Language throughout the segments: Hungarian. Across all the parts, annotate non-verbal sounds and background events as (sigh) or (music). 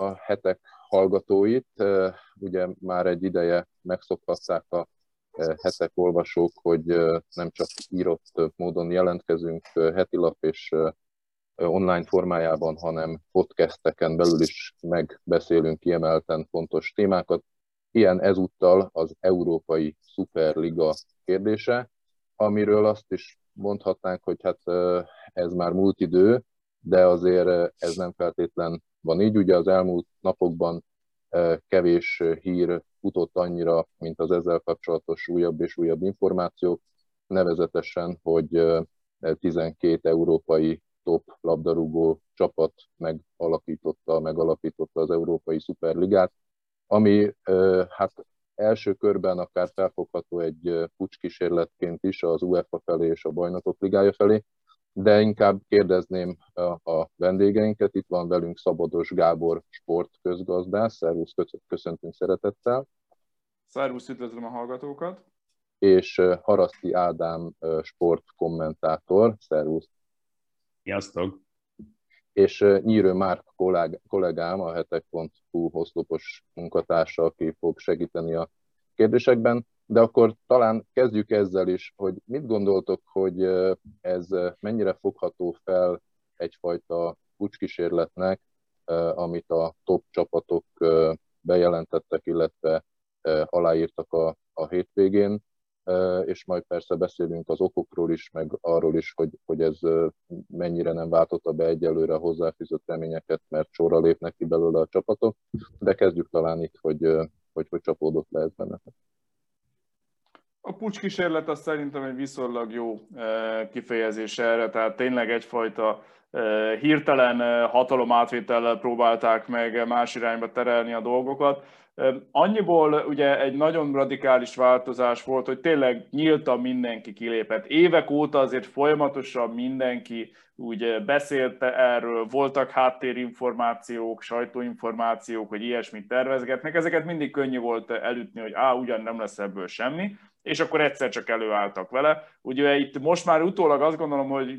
a hetek hallgatóit. Ugye már egy ideje megszokhatták a hetek olvasók, hogy nem csak írott módon jelentkezünk hetilap és online formájában, hanem podcasteken belül is megbeszélünk kiemelten fontos témákat. Ilyen ezúttal az Európai Szuperliga kérdése, amiről azt is mondhatnánk, hogy hát ez már múlt idő, de azért ez nem feltétlen van így. Ugye az elmúlt napokban kevés hír futott annyira, mint az ezzel kapcsolatos újabb és újabb információk, nevezetesen, hogy 12 európai top labdarúgó csapat megalakította, megalapította az Európai Szuperligát, ami hát első körben akár felfogható egy pucskísérletként is az UEFA felé és a Bajnokok Ligája felé, de inkább kérdezném a, a vendégeinket. Itt van velünk Szabados Gábor sportközgazdász. Szervusz, köszöntünk szeretettel. Szervusz, üdvözlöm a hallgatókat. És Haraszti Ádám sportkommentátor. Szervusz. Sziasztok. És Nyírő Márk kollégám, a hetek.hu oszlopos munkatársa, aki fog segíteni a kérdésekben. De akkor talán kezdjük ezzel is, hogy mit gondoltok, hogy ez mennyire fogható fel egyfajta pucskísérletnek, amit a top csapatok bejelentettek, illetve aláírtak a, a hétvégén, és majd persze beszélünk az okokról is, meg arról is, hogy, hogy ez mennyire nem váltotta be egyelőre a hozzáfűzött reményeket, mert sorra lépnek ki belőle a csapatok, de kezdjük talán itt, hogy hogy, hogy csapódott le ez bennetek. A pucskísérlet az szerintem egy viszonylag jó kifejezés erre, tehát tényleg egyfajta hirtelen hatalom átvétellel próbálták meg más irányba terelni a dolgokat. Annyiból ugye egy nagyon radikális változás volt, hogy tényleg nyíltan mindenki kilépett. Évek óta azért folyamatosan mindenki úgy beszélte erről, voltak háttérinformációk, sajtóinformációk, hogy ilyesmit tervezgetnek. Ezeket mindig könnyű volt elütni, hogy á, ugyan nem lesz ebből semmi és akkor egyszer csak előálltak vele. Ugye itt most már utólag azt gondolom, hogy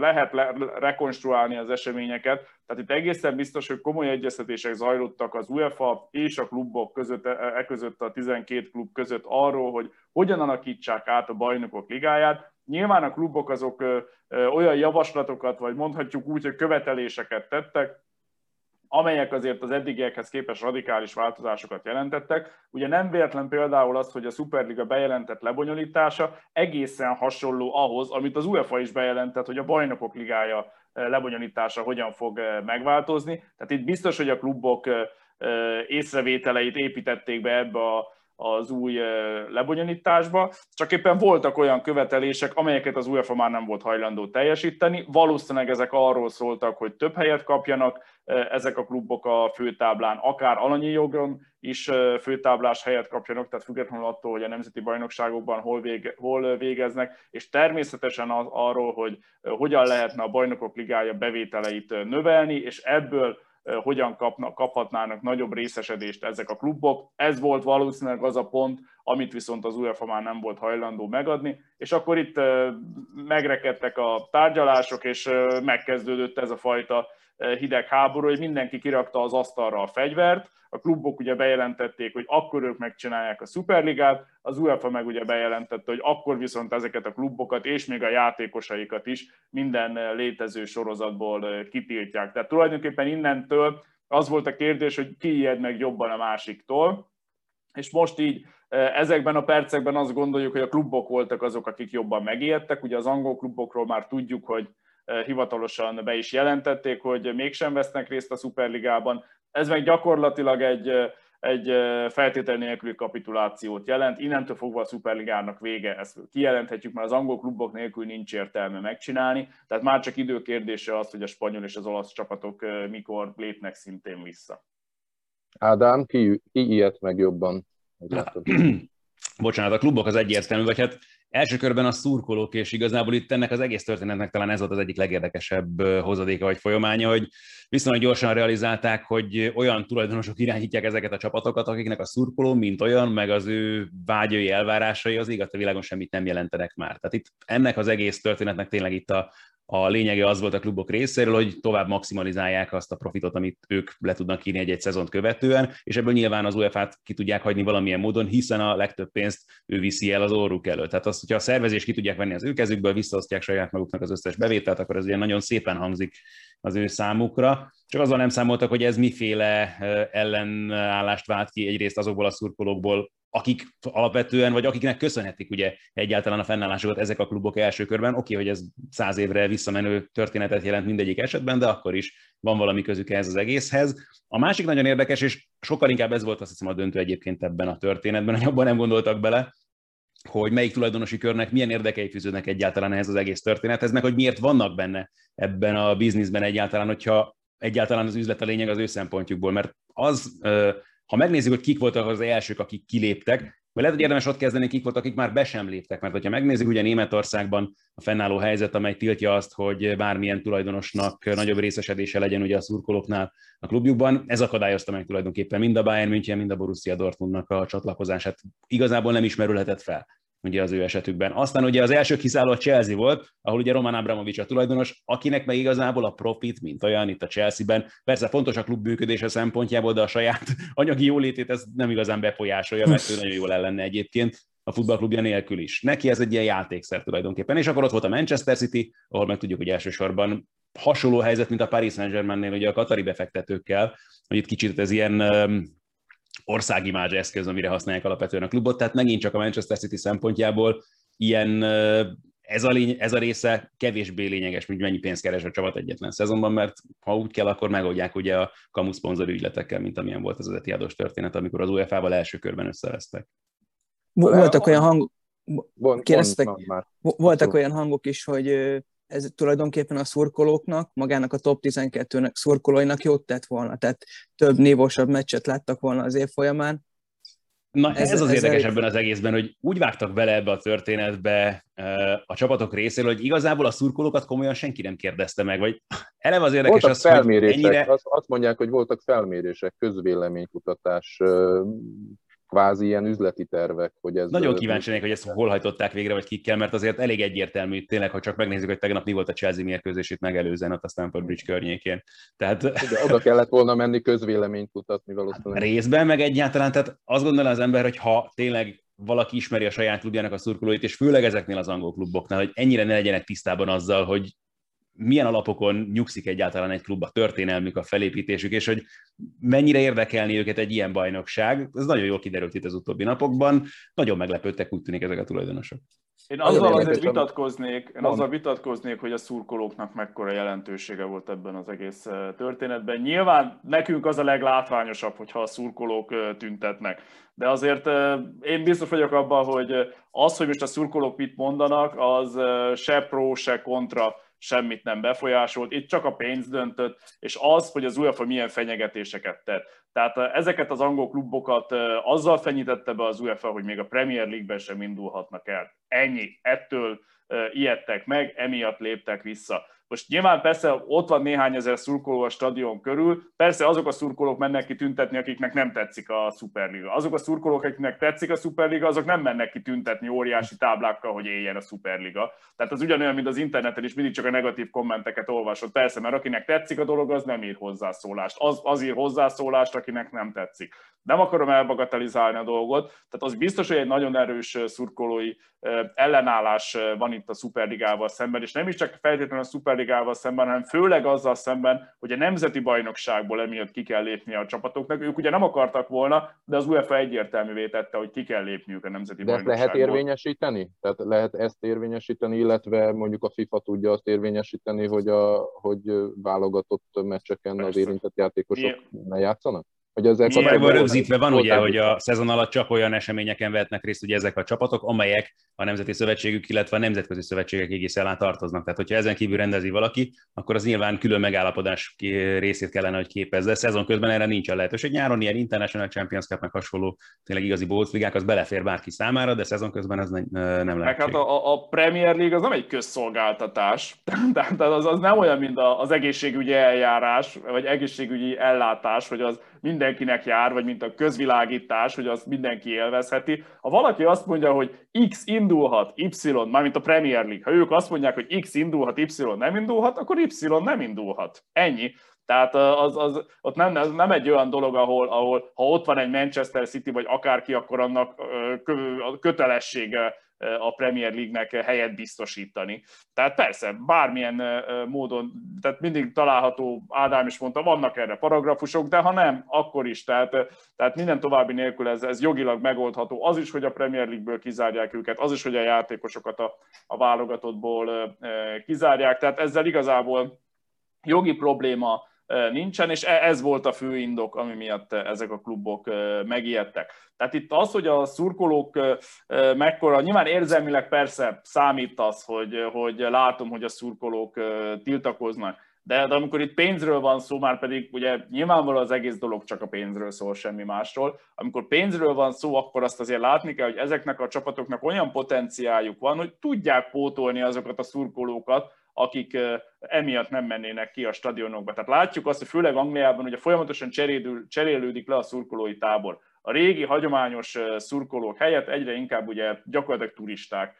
lehet le- rekonstruálni az eseményeket, tehát itt egészen biztos, hogy komoly egyeztetések zajlottak az UEFA és a klubok között, e, e között a 12 klub között arról, hogy hogyan alakítsák át a bajnokok ligáját. Nyilván a klubok azok olyan javaslatokat, vagy mondhatjuk úgy, hogy követeléseket tettek, amelyek azért az eddigiekhez képest radikális változásokat jelentettek. Ugye nem véletlen például az, hogy a Superliga bejelentett lebonyolítása egészen hasonló ahhoz, amit az UEFA is bejelentett, hogy a bajnokok ligája lebonyolítása hogyan fog megváltozni. Tehát itt biztos, hogy a klubok észrevételeit építették be ebbe a az új lebonyolításba, csak éppen voltak olyan követelések, amelyeket az UEFA már nem volt hajlandó teljesíteni. Valószínűleg ezek arról szóltak, hogy több helyet kapjanak ezek a klubok a főtáblán, akár alanyi jogon is főtáblás helyet kapjanak, tehát függetlenül attól, hogy a nemzeti bajnokságokban hol, vége, hol végeznek, és természetesen az, arról, hogy hogyan lehetne a bajnokok ligája bevételeit növelni, és ebből hogyan kapnak, kaphatnának nagyobb részesedést ezek a klubok. Ez volt valószínűleg az a pont, amit viszont az UEFA már nem volt hajlandó megadni, és akkor itt megrekedtek a tárgyalások, és megkezdődött ez a fajta hidegháború, hogy mindenki kirakta az asztalra a fegyvert, a klubok ugye bejelentették, hogy akkor ők megcsinálják a Superligát, az UEFA meg ugye bejelentette, hogy akkor viszont ezeket a klubokat és még a játékosaikat is minden létező sorozatból kitiltják. Tehát tulajdonképpen innentől az volt a kérdés, hogy ki ijed meg jobban a másiktól, és most így ezekben a percekben azt gondoljuk, hogy a klubok voltak azok, akik jobban megijedtek. Ugye az angol klubokról már tudjuk, hogy hivatalosan be is jelentették, hogy mégsem vesznek részt a Superligában. Ez meg gyakorlatilag egy, egy feltétel nélküli kapitulációt jelent. Innentől fogva a Superligának vége, ezt kijelenthetjük, mert az angol klubok nélkül nincs értelme megcsinálni, tehát már csak időkérdése az, hogy a spanyol és az olasz csapatok mikor lépnek szintén vissza. Ádám, ki, ki ilyet meg jobban? (clears throat) Bocsánat, a klubok az egyértelmű, vagy hát első körben a szurkolók, és igazából itt ennek az egész történetnek talán ez volt az egyik legérdekesebb hozadéka vagy folyamánya, hogy viszonylag gyorsan realizálták, hogy olyan tulajdonosok irányítják ezeket a csapatokat, akiknek a szurkoló, mint olyan, meg az ő vágyai elvárásai az igaz, a világon semmit nem jelentenek már. Tehát itt ennek az egész történetnek tényleg itt a, a lényege az volt a klubok részéről, hogy tovább maximalizálják azt a profitot, amit ők le tudnak írni egy-egy szezont követően, és ebből nyilván az UEFA-t ki tudják hagyni valamilyen módon, hiszen a legtöbb pénzt ő viszi el az orruk előtt. Tehát azt, hogyha a szervezés ki tudják venni az ő kezükből, visszaosztják saját maguknak az összes bevételt, akkor ez ugye nagyon szépen hangzik az ő számukra. Csak azzal nem számoltak, hogy ez miféle ellenállást vált ki egyrészt azokból a szurkolókból, akik alapvetően, vagy akiknek köszönhetik ugye egyáltalán a fennállásokat ezek a klubok első körben. Oké, hogy ez száz évre visszamenő történetet jelent mindegyik esetben, de akkor is van valami közük ehhez az egészhez. A másik nagyon érdekes, és sokkal inkább ez volt azt hiszem a döntő egyébként ebben a történetben, hogy abban nem gondoltak bele, hogy melyik tulajdonosi körnek milyen érdekei fűződnek egyáltalán ehhez az egész történethez, meg hogy miért vannak benne ebben a bizniszben egyáltalán, hogyha egyáltalán az üzlet a lényeg az ő szempontjukból, mert az ha megnézzük, hogy kik voltak az elsők, akik kiléptek, vagy lehet, hogy érdemes ott kezdeni, kik voltak, akik már be sem léptek, mert ha megnézzük, ugye Németországban a fennálló helyzet, amely tiltja azt, hogy bármilyen tulajdonosnak nagyobb részesedése legyen ugye a szurkolóknál a klubjukban, ez akadályozta meg tulajdonképpen mind a Bayern München, mind a Borussia Dortmundnak a csatlakozását. Igazából nem ismerülhetett fel ugye az ő esetükben. Aztán ugye az első kiszálló a Chelsea volt, ahol ugye Roman Abramovics a tulajdonos, akinek meg igazából a profit, mint olyan itt a Chelsea-ben, persze fontos a klub működése szempontjából, de a saját (laughs) anyagi jólétét ez nem igazán befolyásolja, mert ő nagyon jól ellenne egyébként a futballklubja nélkül is. Neki ez egy ilyen játékszer tulajdonképpen. És akkor ott volt a Manchester City, ahol meg tudjuk, hogy elsősorban hasonló helyzet, mint a Paris Saint-Germainnél, ugye a katari befektetőkkel, hogy itt kicsit ez ilyen országimázs eszköz, amire használják alapvetően a klubot, tehát megint csak a Manchester City szempontjából ilyen ez a, lény, ez a része kevésbé lényeges, mint mennyi pénzt keres a csapat egyetlen szezonban, mert ha úgy kell, akkor megoldják ugye a kamu szponzor ügyletekkel, mint amilyen volt az az Etiados történet, amikor az UEFA-val első körben összevesztek. Voltak olyan hangok, kérdeztek, voltak olyan hangok is, hogy ez tulajdonképpen a szurkolóknak, magának a top 12-nek szurkolóinak jót tett volna, tehát több nívósabb meccset láttak volna az év folyamán. Na ez, ez az ez érdekes ebben az egészben, hogy úgy vágtak bele ebbe a történetbe a csapatok részéről, hogy igazából a szurkolókat komolyan senki nem kérdezte meg, vagy (laughs) eleve az érdekes voltak az, felmérések, hogy ennyire... azt, azt mondják, hogy voltak felmérések, közvéleménykutatás, kvázi ilyen üzleti tervek, hogy ez... Nagyon kíváncsi lennék, hogy ezt hol hajtották végre, vagy kikkel, mert azért elég egyértelmű, tényleg, ha csak megnézzük, hogy tegnap mi volt a Chelsea mérkőzését megelőzően ott a Stamford Bridge környékén. Tehát... De oda kellett volna menni közvéleményt kutatni valószínűleg. Részben, meg egyáltalán, tehát azt gondolja az ember, hogy ha tényleg valaki ismeri a saját klubjának a szurkolóit, és főleg ezeknél az angol kluboknál, hogy ennyire ne legyenek tisztában azzal, hogy milyen alapokon nyugszik egyáltalán egy klub a történelmük, a felépítésük, és hogy mennyire érdekelni őket egy ilyen bajnokság. Ez nagyon jól kiderült itt az utóbbi napokban. Nagyon meglepődtek, úgy tűnik ezek a tulajdonosok. Én azzal azért vitatkoznék, én azzal vitatkoznék, hogy a szurkolóknak mekkora jelentősége volt ebben az egész történetben. Nyilván nekünk az a leglátványosabb, hogyha a szurkolók tüntetnek. De azért én biztos vagyok abban, hogy az, hogy most a szurkolók mit mondanak, az se pro, se kontra semmit nem befolyásolt, itt csak a pénz döntött, és az, hogy az UEFA milyen fenyegetéseket tett. Tehát eh, ezeket az angol klubokat eh, azzal fenyítette be az UEFA, hogy még a Premier League-ben sem indulhatnak el. Ennyi. Ettől eh, ijedtek meg, emiatt léptek vissza. Most nyilván persze ott van néhány ezer szurkoló a stadion körül, persze azok a szurkolók mennek ki tüntetni, akiknek nem tetszik a Superliga. Azok a szurkolók, akiknek tetszik a Superliga, azok nem mennek ki tüntetni óriási táblákkal, hogy éljen a Superliga. Tehát az ugyanolyan, mint az interneten is mindig csak a negatív kommenteket olvasod. Persze, mert akinek tetszik a dolog, az nem ír hozzászólást. Az, az ír hozzászólást, akinek nem tetszik. Nem akarom elbagatelizálni a dolgot, tehát az biztos, hogy egy nagyon erős szurkolói ellenállás van itt a Superligával szemben, és nem is csak feltétlenül a Superligával szemben, hanem főleg azzal szemben, hogy a nemzeti bajnokságból emiatt ki kell lépnie a csapatoknak. Ők ugye nem akartak volna, de az UEFA egyértelművé tette, hogy ki kell lépniük a nemzeti de bajnokságból. lehet érvényesíteni? Tehát lehet ezt érvényesíteni, illetve mondjuk a FIFA tudja azt érvényesíteni, hogy, a, hogy válogatott meccseken Persze. az érintett játékosok ne játszanak? Hogy ezek Milyen van rögzítve van ugye, hogy a szezon alatt csak olyan eseményeken vehetnek részt ugye ezek a csapatok, amelyek a Nemzeti Szövetségük, illetve a Nemzetközi Szövetségek egész alá tartoznak. Tehát, hogyha ezen kívül rendezi valaki, akkor az nyilván külön megállapodás részét kellene, hogy képezze. Szezon közben erre nincs a lehetőség. Nyáron ilyen International Champions Cup meg hasonló tényleg igazi bócligák, az belefér bárki számára, de szezon közben ez nem, nem lehet. Hát a, a, Premier League az nem egy közszolgáltatás, (laughs) tehát az, az nem olyan, mint az egészségügyi eljárás, vagy egészségügyi ellátás, hogy az mindenkinek jár, vagy mint a közvilágítás, hogy azt mindenki élvezheti. Ha valaki azt mondja, hogy X indulhat, Y, mármint a Premier League, ha ők azt mondják, hogy X indulhat, Y nem indulhat, akkor Y nem indulhat. Ennyi. Tehát az, az, ott nem, az nem egy olyan dolog, ahol, ahol ha ott van egy Manchester City, vagy akárki, akkor annak kötelessége a Premier League-nek helyet biztosítani. Tehát persze, bármilyen módon, tehát mindig található, Ádám is mondta, vannak erre paragrafusok, de ha nem, akkor is. Tehát, tehát minden további nélkül ez, ez jogilag megoldható. Az is, hogy a Premier League-ből kizárják őket, az is, hogy a játékosokat a, a válogatottból kizárják. Tehát ezzel igazából jogi probléma nincsen, és e, ez volt a fő indok, ami miatt ezek a klubok megijedtek. Tehát itt az, hogy a szurkolók mekkora, nyilván érzelmileg persze számít az, hogy, hogy látom, hogy a szurkolók tiltakoznak, de, de amikor itt pénzről van szó, már pedig ugye nyilvánvalóan az egész dolog csak a pénzről szól, semmi másról. Amikor pénzről van szó, akkor azt azért látni kell, hogy ezeknek a csapatoknak olyan potenciáljuk van, hogy tudják pótolni azokat a szurkolókat, akik emiatt nem mennének ki a stadionokba. Tehát látjuk azt, hogy főleg Angliában ugye folyamatosan cserélő, cserélődik le a szurkolói tábor. A régi, hagyományos szurkolók helyett egyre inkább ugye gyakorlatilag turisták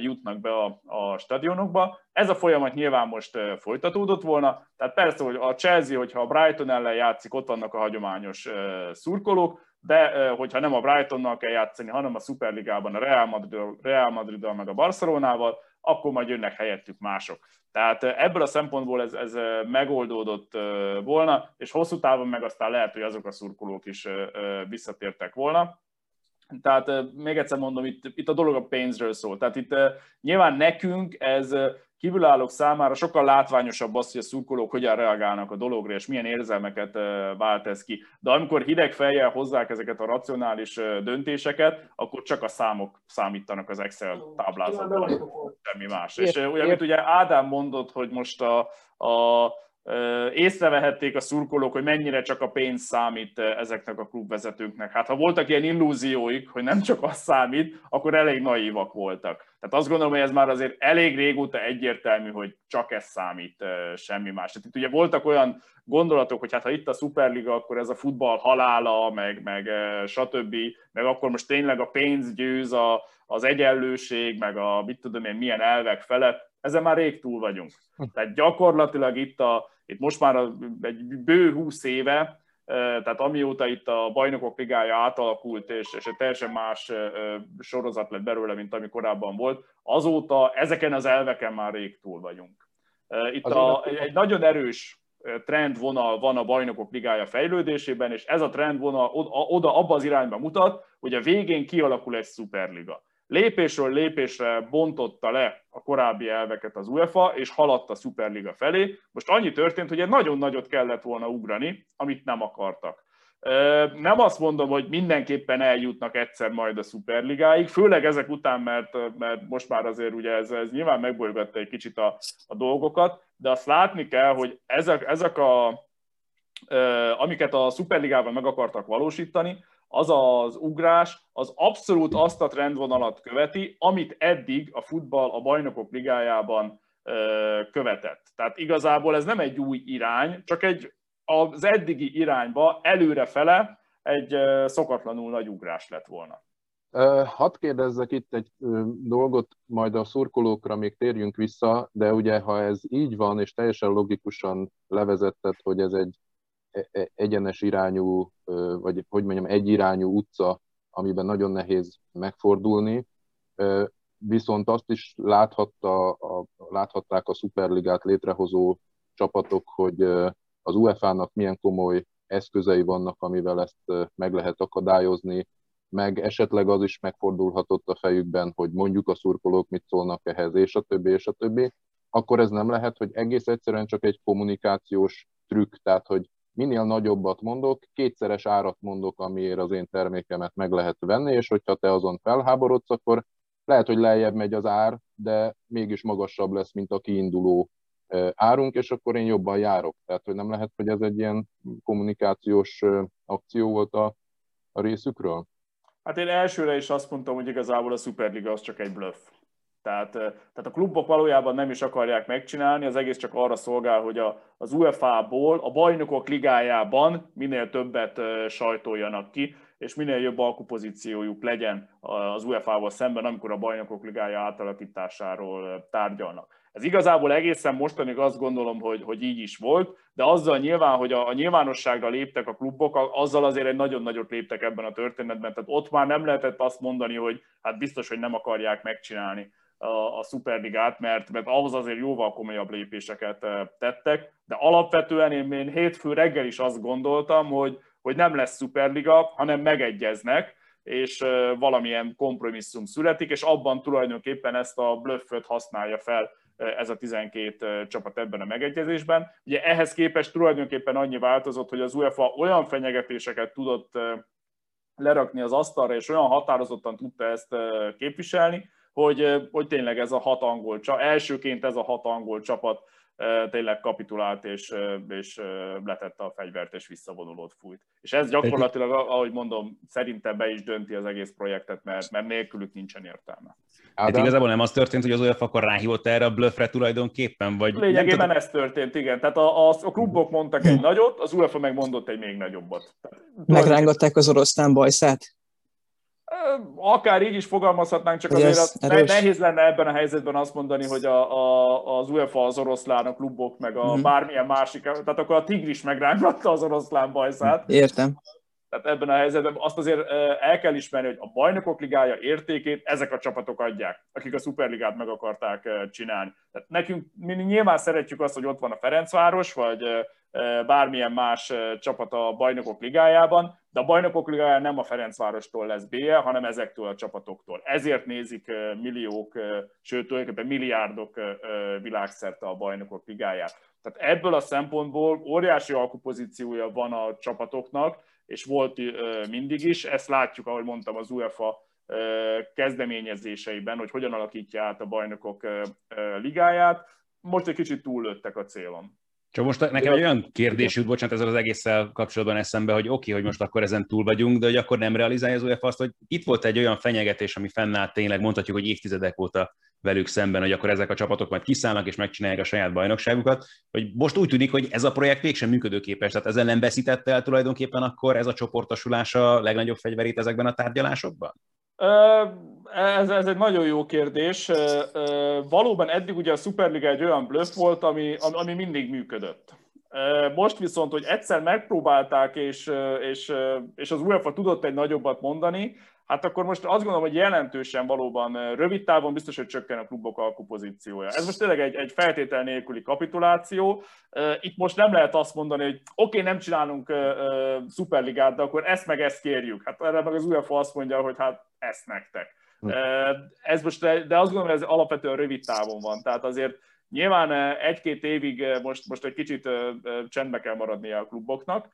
jutnak be a, a stadionokba. Ez a folyamat nyilván most folytatódott volna, tehát persze, hogy a Chelsea, hogyha a Brighton ellen játszik, ott vannak a hagyományos szurkolók, de hogyha nem a Brightonnal kell játszani, hanem a Superligában a Real Madrid, Real Madriddal meg a Barcelonával, akkor majd jönnek helyettük mások. Tehát ebből a szempontból ez, ez megoldódott volna, és hosszú távon meg aztán lehet, hogy azok a szurkolók is visszatértek volna. Tehát még egyszer mondom, itt, itt a dolog a pénzről szól. Tehát itt nyilván nekünk ez kívülállók számára sokkal látványosabb az, hogy a szurkolók hogyan reagálnak a dologra, és milyen érzelmeket vált ez ki. De amikor hideg fejjel hozzák ezeket a racionális döntéseket, akkor csak a számok számítanak az Excel táblázatban, semmi más. És ugye, amit ugye Ádám mondott, hogy most a, a észrevehették a szurkolók, hogy mennyire csak a pénz számít ezeknek a klubvezetőknek. Hát ha voltak ilyen illúzióik, hogy nem csak az számít, akkor elég naívak voltak. Tehát azt gondolom, hogy ez már azért elég régóta egyértelmű, hogy csak ez számít, semmi más. Tehát itt ugye voltak olyan gondolatok, hogy hát ha itt a Superliga, akkor ez a futball halála, meg, meg stb., meg akkor most tényleg a pénz győz a, az egyenlőség, meg a mit tudom én milyen elvek felett, ezen már rég túl vagyunk. Tehát gyakorlatilag itt, a, itt most már egy bő húsz éve, tehát amióta itt a bajnokok ligája átalakult, és, és egy teljesen más sorozat lett belőle, mint ami korábban volt, azóta ezeken az elveken már rég túl vagyunk. Itt a, egy nagyon erős trendvonal van a bajnokok ligája fejlődésében, és ez a trendvonal oda abba az irányba mutat, hogy a végén kialakul egy szuperliga lépésről lépésre bontotta le a korábbi elveket az UEFA, és haladt a Superliga felé. Most annyi történt, hogy egy nagyon nagyot kellett volna ugrani, amit nem akartak. Nem azt mondom, hogy mindenképpen eljutnak egyszer majd a Superligáig, főleg ezek után, mert, mert most már azért ugye ez, ez nyilván megbolygatta egy kicsit a, a dolgokat, de azt látni kell, hogy ezek, ezek a, amiket a Superligában meg akartak valósítani, az az ugrás, az abszolút azt a trendvonalat követi, amit eddig a futball a bajnokok ligájában követett. Tehát igazából ez nem egy új irány, csak egy az eddigi irányba előrefele egy szokatlanul nagy ugrás lett volna. Hadd kérdezzek itt egy dolgot, majd a szurkolókra még térjünk vissza, de ugye ha ez így van, és teljesen logikusan levezetted, hogy ez egy egyenes irányú, vagy hogy mondjam, egyirányú utca, amiben nagyon nehéz megfordulni, viszont azt is láthatta, a, láthatták a Superligát létrehozó csapatok, hogy az UEFA-nak milyen komoly eszközei vannak, amivel ezt meg lehet akadályozni, meg esetleg az is megfordulhatott a fejükben, hogy mondjuk a szurkolók mit szólnak ehhez, és a többi, és a többi, akkor ez nem lehet, hogy egész egyszerűen csak egy kommunikációs trükk, tehát hogy minél nagyobbat mondok, kétszeres árat mondok, amiért az én termékemet meg lehet venni, és hogyha te azon felháborodsz, akkor lehet, hogy lejjebb megy az ár, de mégis magasabb lesz, mint a kiinduló árunk, és akkor én jobban járok. Tehát, hogy nem lehet, hogy ez egy ilyen kommunikációs akció volt a, a részükről? Hát én elsőre is azt mondtam, hogy igazából a Superliga az csak egy bluff. Tehát, tehát a klubok valójában nem is akarják megcsinálni, az egész csak arra szolgál, hogy a, az UEFA-ból a bajnokok ligájában minél többet sajtoljanak ki, és minél jobb alkupozíciójuk legyen az UEFA-val szemben, amikor a bajnokok ligája átalakításáról tárgyalnak. Ez igazából egészen mostanig azt gondolom, hogy, hogy így is volt, de azzal nyilván, hogy a, a nyilvánosságra léptek a klubok, azzal azért egy nagyon nagyot léptek ebben a történetben. Tehát ott már nem lehetett azt mondani, hogy hát biztos, hogy nem akarják megcsinálni a, a Superligát, mert, mert ahhoz azért jóval komolyabb lépéseket tettek, de alapvetően én, én hétfő reggel is azt gondoltam, hogy, hogy nem lesz Superliga, hanem megegyeznek, és valamilyen kompromisszum születik, és abban tulajdonképpen ezt a blöfföt használja fel ez a 12 csapat ebben a megegyezésben. Ugye ehhez képest tulajdonképpen annyi változott, hogy az UEFA olyan fenyegetéseket tudott lerakni az asztalra, és olyan határozottan tudta ezt képviselni, hogy, hogy tényleg ez a hat angol, elsőként ez a hat angol csapat tényleg kapitulált, és, és letette a fegyvert, és visszavonulót fújt. És ez gyakorlatilag, ahogy mondom, szerintem be is dönti az egész projektet, mert, mert nélkülük nincsen értelme. Hát igazából nem az történt, hogy az UEFA akkor ráhívott erre a bluffre tulajdonképpen? Vagy Lényegében ez történt, igen. Tehát a, a, a klubok mondtak egy nagyot, az UEFA megmondott egy még nagyobbat. Megrángatták az oroszlán bajszát? Akár így is fogalmazhatnánk, csak azért az nehéz lenne ebben a helyzetben azt mondani, hogy a, a, az UEFA az oroszlán, a klubok, meg a mm. bármilyen másik, tehát akkor a tigris megrángatta az oroszlán bajszát. Értem. Tehát ebben a helyzetben azt azért el kell ismerni, hogy a bajnokok ligája értékét ezek a csapatok adják, akik a szuperligát meg akarták csinálni. Tehát nekünk mi nyilván szeretjük azt, hogy ott van a Ferencváros, vagy bármilyen más csapat a bajnokok ligájában, de a bajnokok ligája nem a Ferencvárostól lesz BL, hanem ezektől a csapatoktól. Ezért nézik milliók, sőt tulajdonképpen milliárdok világszerte a bajnokok ligáját. Tehát ebből a szempontból óriási alkupozíciója van a csapatoknak, és volt mindig is. Ezt látjuk, ahogy mondtam, az UEFA kezdeményezéseiben, hogy hogyan alakítja át a bajnokok ligáját. Most egy kicsit túllőttek a célon. Csak most nekem egy olyan kérdés jut, bocsánat, ezzel az egésszel kapcsolatban eszembe, hogy oké, okay, hogy most akkor ezen túl vagyunk, de hogy akkor nem realizálja az UEFA azt, hogy itt volt egy olyan fenyegetés, ami fennállt tényleg, mondhatjuk, hogy évtizedek óta velük szemben, hogy akkor ezek a csapatok majd kiszállnak és megcsinálják a saját bajnokságukat, hogy most úgy tűnik, hogy ez a projekt mégsem működőképes, tehát ezzel nem veszítette el tulajdonképpen akkor ez a csoportosulás a legnagyobb fegyverét ezekben a tárgyalásokban? Ez, ez egy nagyon jó kérdés. Valóban eddig ugye a Superliga egy olyan bluff volt, ami, ami mindig működött. Most viszont, hogy egyszer megpróbálták, és, és, és az UEFA tudott egy nagyobbat mondani, hát akkor most azt gondolom, hogy jelentősen valóban rövid távon biztos, hogy csökken a klubok alkupozíciója. Ez most tényleg egy, egy feltétel nélküli kapituláció. Itt most nem lehet azt mondani, hogy oké, okay, nem csinálunk szuperligát, de akkor ezt meg ezt kérjük. Hát erre meg az UEFA azt mondja, hogy hát ezt nektek. Hm. Ez most, de azt gondolom, hogy ez alapvetően rövid távon van. Tehát azért nyilván egy-két évig most, most egy kicsit csendbe kell maradnia a kluboknak,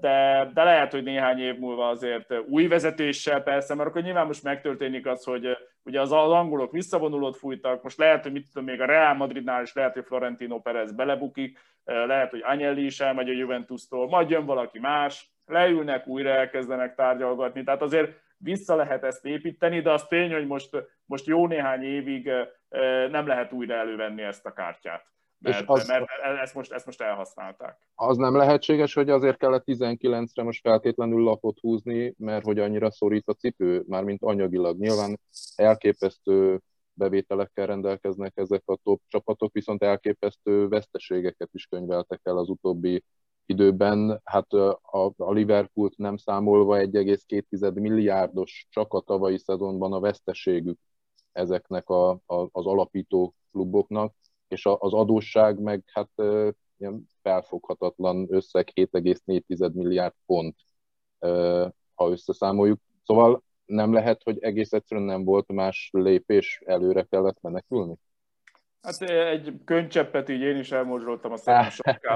de, de lehet, hogy néhány év múlva azért új vezetéssel persze, mert akkor nyilván most megtörténik az, hogy ugye az, angolok visszavonulót fújtak, most lehet, hogy mit tudom, még a Real Madridnál is lehet, hogy Florentino Perez belebukik, lehet, hogy Agnelli is elmegy a Juventus-tól, majd jön valaki más, leülnek, újra elkezdenek tárgyalgatni, tehát azért vissza lehet ezt építeni, de az tény, hogy most, most jó néhány évig nem lehet újra elővenni ezt a kártyát. Mert, és az, mert ezt, most, ezt most elhasználták. Az nem lehetséges, hogy azért kellett 19-re most feltétlenül lapot húzni, mert hogy annyira szorít a cipő, mármint anyagilag. Nyilván elképesztő bevételekkel rendelkeznek ezek a top csapatok, viszont elképesztő veszteségeket is könyveltek el az utóbbi időben. Hát a, a Liverpoolt nem számolva 1,2 milliárdos csak a tavalyi szezonban a veszteségük ezeknek a, a, az alapító kluboknak és az adósság meg hát ilyen felfoghatatlan összeg 7,4 milliárd font, ha összeszámoljuk. Szóval nem lehet, hogy egész egyszerűen nem volt más lépés, előre kellett menekülni? Hát egy könycseppet így én is elmorzsoltam a szemem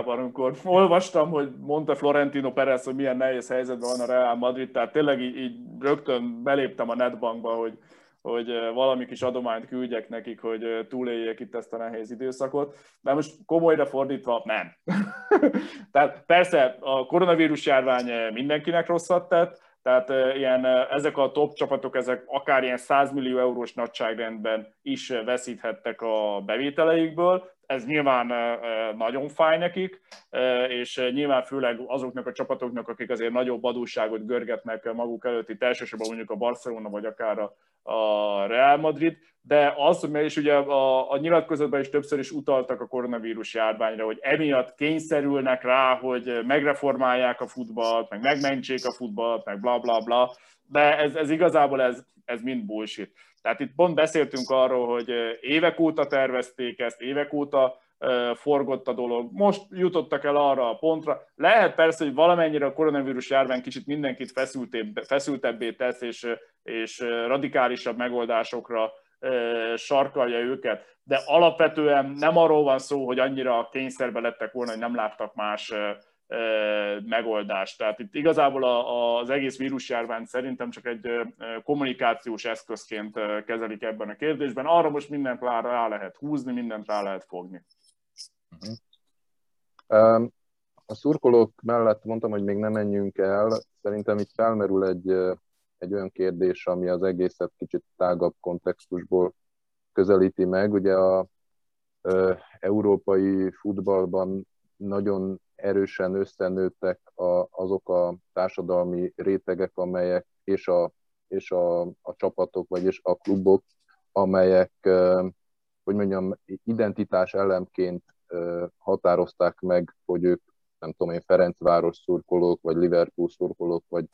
amikor olvastam, hogy mondta Florentino Perez, hogy milyen nehéz helyzetben van a Real Madrid, tehát tényleg így, így rögtön beléptem a netbankba, hogy hogy valami kis adományt küldjek nekik, hogy túléljék itt ezt a nehéz időszakot. De most komolyra fordítva nem. (laughs) Tehát persze a koronavírus járvány mindenkinek rosszat tett, Tehát ilyen, ezek a top csapatok, ezek akár ilyen 100 millió eurós nagyságrendben is veszíthettek a bevételeikből, ez nyilván nagyon fáj nekik, és nyilván főleg azoknak a csapatoknak, akik azért nagyobb adósságot görgetnek maguk előtt, itt elsősorban mondjuk a Barcelona, vagy akár a Real Madrid, de az, hogy is ugye a, a nyilatkozatban is többször is utaltak a koronavírus járványra, hogy emiatt kényszerülnek rá, hogy megreformálják a futballt, meg megmentsék a futballt, meg bla bla bla, de ez, ez igazából ez, ez mind bullshit. Tehát itt pont beszéltünk arról, hogy évek óta tervezték ezt, évek óta forgott a dolog. Most jutottak el arra a pontra. Lehet persze, hogy valamennyire a koronavírus járvány kicsit mindenkit feszültebbé tesz, és, és radikálisabb megoldásokra sarkalja őket, de alapvetően nem arról van szó, hogy annyira kényszerbe lettek volna, hogy nem láttak más megoldást. Tehát itt igazából az egész vírusjárvány szerintem csak egy kommunikációs eszközként kezelik ebben a kérdésben. Arra most mindent rá lehet húzni, mindent rá lehet fogni. A szurkolók mellett mondtam, hogy még nem menjünk el. Szerintem itt felmerül egy, egy olyan kérdés, ami az egészet kicsit tágabb kontextusból közelíti meg. Ugye a, a európai futballban nagyon erősen összenőttek a, azok a társadalmi rétegek, amelyek és a, és a, a csapatok, vagyis a klubok, amelyek, hogy mondjam, identitás elemként határozták meg, hogy ők, nem tudom én, Ferencváros szurkolók, vagy Liverpool szurkolók, vagy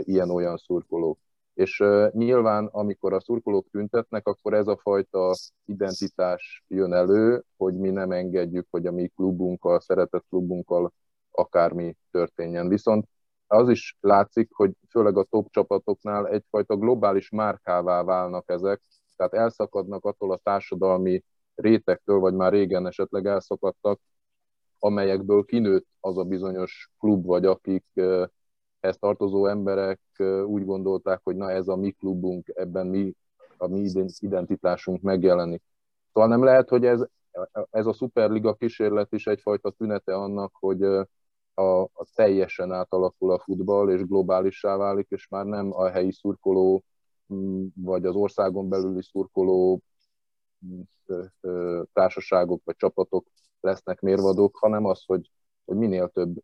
ilyen-olyan szurkolók. És nyilván, amikor a szurkolók tüntetnek, akkor ez a fajta identitás jön elő, hogy mi nem engedjük, hogy a mi klubunkkal, szeretett klubunkkal akármi történjen. Viszont az is látszik, hogy főleg a top csapatoknál egyfajta globális márkává válnak ezek, tehát elszakadnak attól a társadalmi rétektől, vagy már régen esetleg elszakadtak, amelyekből kinőtt az a bizonyos klub, vagy akik ehhez tartozó emberek úgy gondolták, hogy na ez a mi klubunk, ebben mi, a mi identitásunk megjelenik. Szóval nem lehet, hogy ez, ez a Superliga kísérlet is egyfajta tünete annak, hogy a, a teljesen átalakul a futball, és globálissá válik, és már nem a helyi szurkoló, vagy az országon belüli szurkoló társaságok vagy csapatok lesznek mérvadók, hanem az, hogy, hogy minél több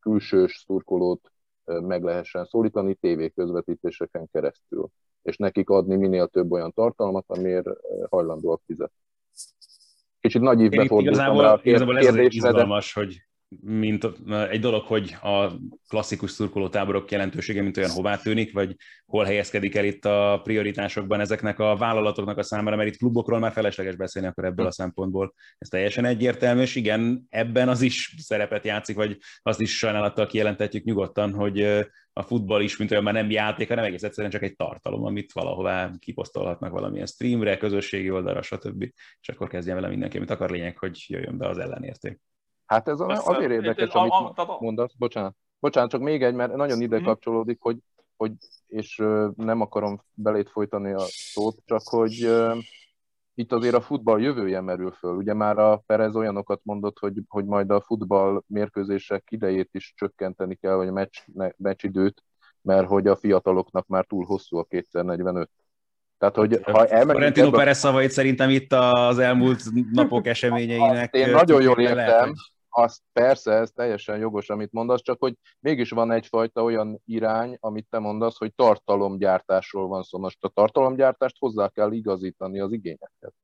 külsős szurkolót meg lehessen szólítani tévéközvetítéseken keresztül, és nekik adni minél több olyan tartalmat, amiért hajlandóak fizetni. Kicsit nagy évbe fordultam rá a kérdésre. Igazából ez az izgalmas, hogy mint egy dolog, hogy a klasszikus szurkolótáborok jelentősége mint olyan hová tűnik, vagy hol helyezkedik el itt a prioritásokban ezeknek a vállalatoknak a számára, mert itt klubokról már felesleges beszélni akkor ebből a szempontból. Ez teljesen egyértelmű, és igen, ebben az is szerepet játszik, vagy azt is sajnálattal kijelentetjük nyugodtan, hogy a futball is, mint olyan már nem játék, hanem egész egyszerűen csak egy tartalom, amit valahová kiposztolhatnak valamilyen streamre, közösségi oldalra, stb. És akkor kezdjen vele mindenki, amit akar lényeg, hogy jöjjön be az ellenérték. Hát ez Persze, azért érdekes, amit a, a, mondasz, bocsánat. Bocsánat, csak még egy, mert nagyon ide mhm. kapcsolódik, hogy, hogy és nem akarom belét folytani a szót, csak hogy itt azért a futball jövője merül föl. Ugye már a Perez olyanokat mondott, hogy, hogy majd a futball mérkőzések idejét is csökkenteni kell, vagy a meccs, meccsidőt, mert hogy a fiataloknak már túl hosszú a 245. Tehát, hogy ha Florentino Perez szavait szerintem itt az elmúlt napok (laughs) eseményeinek... Én nagyon jól értem, lehet, hogy azt persze, ez teljesen jogos, amit mondasz, csak hogy mégis van egyfajta olyan irány, amit te mondasz, hogy tartalomgyártásról van szó. Most a tartalomgyártást hozzá kell igazítani az igényeket.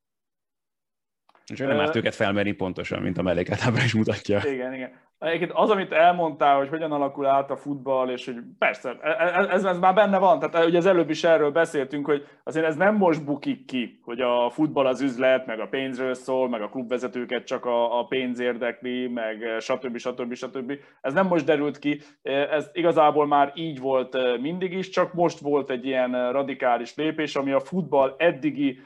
És nem árt őket felmérni pontosan, mint a mellékátábra is mutatja. Igen, igen. Egyébként az, amit elmondtál, hogy hogyan alakul át a futball, és hogy persze, e, e, ez, ez már benne van, tehát ugye az előbb is erről beszéltünk, hogy azért ez nem most bukik ki, hogy a futball az üzlet, meg a pénzről szól, meg a klubvezetőket csak a, a pénz érdekli, meg stb. stb. stb. Ez nem most derült ki, ez igazából már így volt mindig is, csak most volt egy ilyen radikális lépés, ami a futball eddigi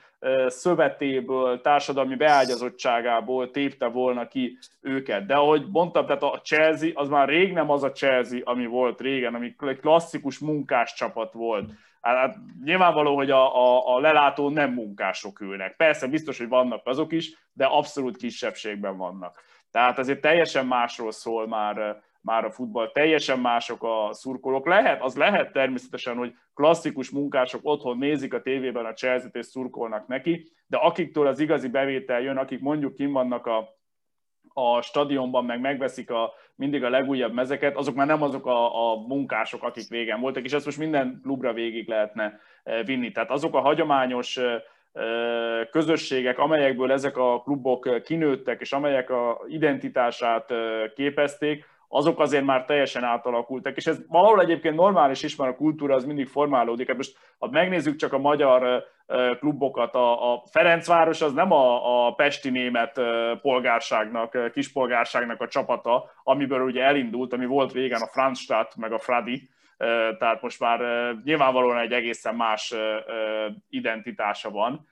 szövetéből, társadalmi beágyazottságából tépte volna ki őket. De ahogy mondtam, tehát a Chelsea az már rég nem az a Chelsea, ami volt régen, ami egy klasszikus munkás csapat volt. Hát, hát nyilvánvaló, hogy a, a, a lelátó nem munkások ülnek. Persze biztos, hogy vannak azok is, de abszolút kisebbségben vannak. Tehát azért teljesen másról szól már, már a futball, teljesen mások a szurkolók. Lehet, az lehet természetesen, hogy klasszikus munkások otthon nézik a tévében a Chelsea-t és szurkolnak neki, de akiktől az igazi bevétel jön, akik mondjuk kim vannak a, a stadionban, meg megveszik a, mindig a legújabb mezeket, azok már nem azok a, a munkások, akik régen voltak, és ezt most minden klubra végig lehetne e, vinni. Tehát azok a hagyományos e, e, közösségek, amelyekből ezek a klubok kinőttek, és amelyek a identitását képezték, azok azért már teljesen átalakultak, és ez valahol egyébként normális is, mert a kultúra az mindig formálódik. Hát most, ha megnézzük csak a magyar klubokat, a, a Ferencváros az nem a, a pesti német polgárságnak, kispolgárságnak a csapata, amiből ugye elindult, ami volt régen a Franzstadt, meg a Fradi, tehát most már nyilvánvalóan egy egészen más identitása van,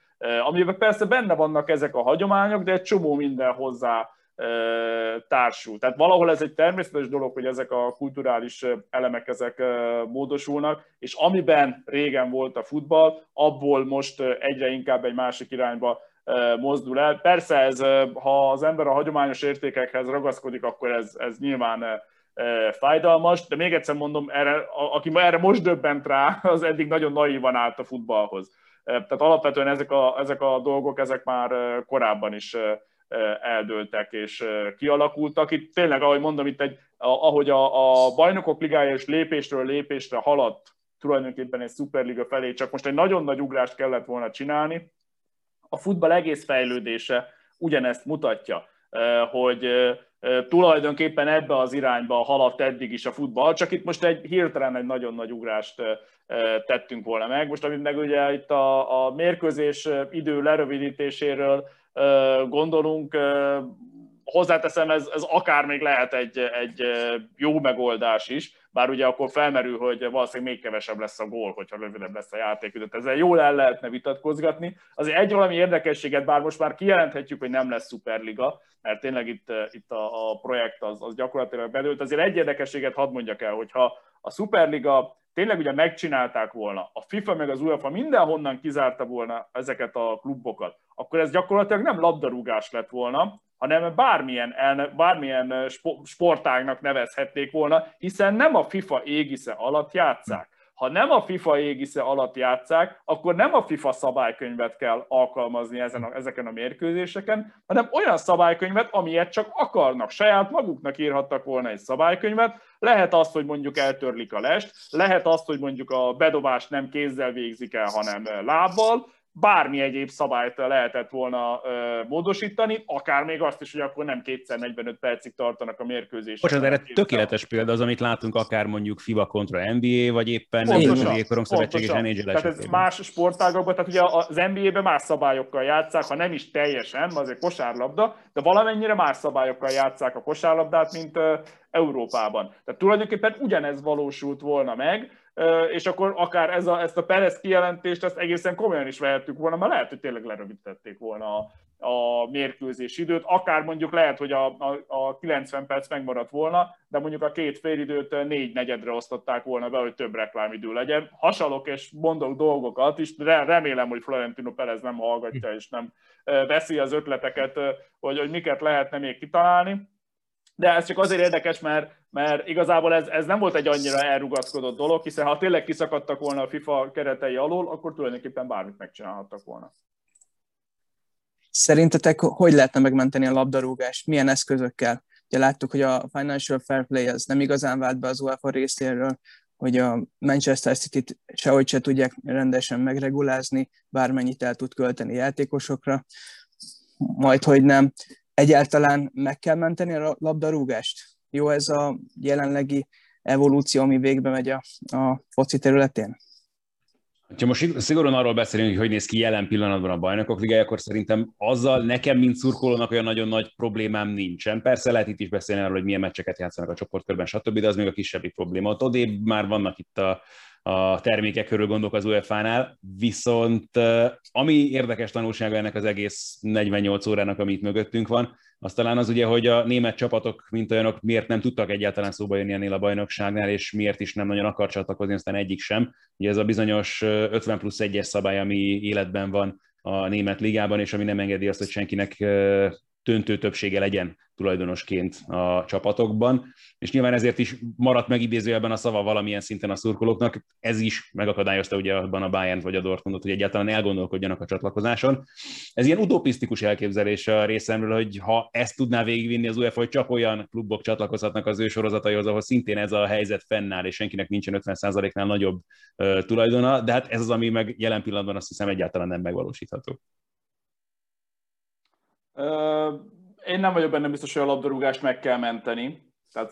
amiben persze benne vannak ezek a hagyományok, de egy csomó minden hozzá társul. Tehát valahol ez egy természetes dolog, hogy ezek a kulturális elemek ezek módosulnak, és amiben régen volt a futball, abból most egyre inkább egy másik irányba mozdul el. Persze ez, ha az ember a hagyományos értékekhez ragaszkodik, akkor ez, ez nyilván fájdalmas, de még egyszer mondom, erre, aki erre most döbbent rá, (laughs) az eddig nagyon naívan állt a futballhoz. Tehát alapvetően ezek a, ezek a dolgok, ezek már korábban is eldőltek és kialakultak. Itt tényleg, ahogy mondom, itt egy, ahogy a, a bajnokok ligája és lépésről lépésre haladt tulajdonképpen egy szuperliga felé, csak most egy nagyon nagy ugrást kellett volna csinálni. A futball egész fejlődése ugyanezt mutatja, hogy tulajdonképpen ebbe az irányba haladt eddig is a futball, csak itt most egy hirtelen egy nagyon nagy ugrást tettünk volna meg. Most amit meg ugye itt a, a mérkőzés idő lerövidítéséről gondolunk, hozzáteszem, ez, ez akár még lehet egy, egy jó megoldás is, bár ugye akkor felmerül, hogy valószínűleg még kevesebb lesz a gól, hogyha rövidebb lesz a játékidő. Ezzel jól el lehetne vitatkozgatni. Azért egy valami érdekességet, bár most már kijelenthetjük, hogy nem lesz szuperliga, mert tényleg itt, itt a, a projekt az, az gyakorlatilag bedőlt. Azért egy érdekességet hadd mondjak el, hogyha a szuperliga tényleg ugye megcsinálták volna, a FIFA meg az UEFA mindenhonnan kizárta volna ezeket a klubokat, akkor ez gyakorlatilag nem labdarúgás lett volna, hanem bármilyen, elne, bármilyen sportágnak nevezhették volna, hiszen nem a FIFA égisze alatt játszák. Ha nem a FIFA égisze alatt játszák, akkor nem a FIFA szabálykönyvet kell alkalmazni ezen a, ezeken a mérkőzéseken, hanem olyan szabálykönyvet, amilyet csak akarnak. Saját maguknak írhattak volna egy szabálykönyvet. Lehet az, hogy mondjuk eltörlik a lest, lehet az, hogy mondjuk a bedobást nem kézzel végzik el, hanem lábbal, bármi egyéb szabályt lehetett volna ö, módosítani, akár még azt is, hogy akkor nem kétszer 45 percig tartanak a mérkőzések. Bocsánat, erre tökéletes példa az, amit látunk akár mondjuk FIBA kontra NBA, vagy éppen Nemzetközi Korongszövetség és NHL Tehát ez más sportágokban, tehát ugye az NBA-ben más szabályokkal játszák, ha nem is teljesen, azért kosárlabda, de valamennyire más szabályokkal játszák a kosárlabdát, mint Európában. Tehát tulajdonképpen ugyanez valósult volna meg, és akkor akár ez a, ezt a Perez kijelentést, ezt egészen komolyan is vehettük volna, mert lehet, hogy tényleg lerövidítették volna a, a mérkőzés időt, akár mondjuk lehet, hogy a, a, a 90 perc megmaradt volna, de mondjuk a két félidőt négy negyedre osztották volna be, hogy több reklámidő legyen. Hasalok és mondok dolgokat is, remélem, hogy Florentino Perez nem hallgatja és nem veszi az ötleteket, hogy, hogy miket lehetne még kitalálni de ez csak azért érdekes, mert, mert igazából ez, ez nem volt egy annyira elrugaszkodott dolog, hiszen ha tényleg kiszakadtak volna a FIFA keretei alól, akkor tulajdonképpen bármit megcsinálhattak volna. Szerintetek hogy lehetne megmenteni a labdarúgást? Milyen eszközökkel? Ugye láttuk, hogy a Financial Fair Play az nem igazán vált be az UEFA részéről, hogy a Manchester City sehogy se tudják rendesen megregulázni, bármennyit el tud költeni játékosokra, majd hogy nem egyáltalán meg kell menteni a labdarúgást? Jó ez a jelenlegi evolúció, ami végbe megy a, a foci területén? Ha most szigorúan arról beszélünk, hogy hogy néz ki jelen pillanatban a bajnokok ligája, akkor szerintem azzal nekem, mint szurkolónak olyan nagyon nagy problémám nincsen. Persze lehet itt is beszélni arról, hogy milyen meccseket játszanak a csoportkörben, stb., de az még a kisebbi probléma. Ott odébb már vannak itt a, a termékek körül gondolok az UEFA-nál, viszont ami érdekes tanulsága ennek az egész 48 órának, amit mögöttünk van, az talán az ugye, hogy a német csapatok, mint olyanok, miért nem tudtak egyáltalán szóba jönni ennél a bajnokságnál, és miért is nem nagyon akar csatlakozni, aztán egyik sem. Ugye ez a bizonyos 50 plusz 1-es szabály, ami életben van a német ligában, és ami nem engedi azt, hogy senkinek döntő többsége legyen tulajdonosként a csapatokban, és nyilván ezért is maradt meg a szava valamilyen szinten a szurkolóknak, ez is megakadályozta ugye abban a Bayern vagy a Dortmundot, hogy egyáltalán elgondolkodjanak a csatlakozáson. Ez ilyen utopisztikus elképzelés a részemről, hogy ha ezt tudná végigvinni az UEFA, hogy csak olyan klubok csatlakozhatnak az ő sorozataihoz, ahol szintén ez a helyzet fennáll, és senkinek nincsen 50%-nál nagyobb tulajdona, de hát ez az, ami meg jelen pillanatban azt hiszem egyáltalán nem megvalósítható. Én nem vagyok benne biztos, hogy a labdarúgást meg kell menteni. Tehát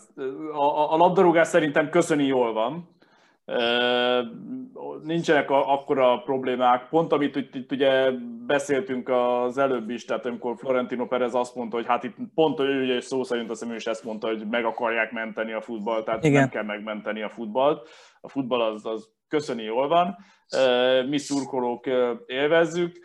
a, a labdarúgás szerintem köszöni jól van. Nincsenek akkora problémák. Pont amit itt, itt ugye beszéltünk az előbb is, tehát amikor Florentino Perez azt mondta, hogy hát itt pont ő ugye szó szerint azt ő is ezt mondta, hogy meg akarják menteni a futballt, tehát Igen. nem kell megmenteni a futballt. A futball az, az köszöni jól van. Mi szurkolók élvezzük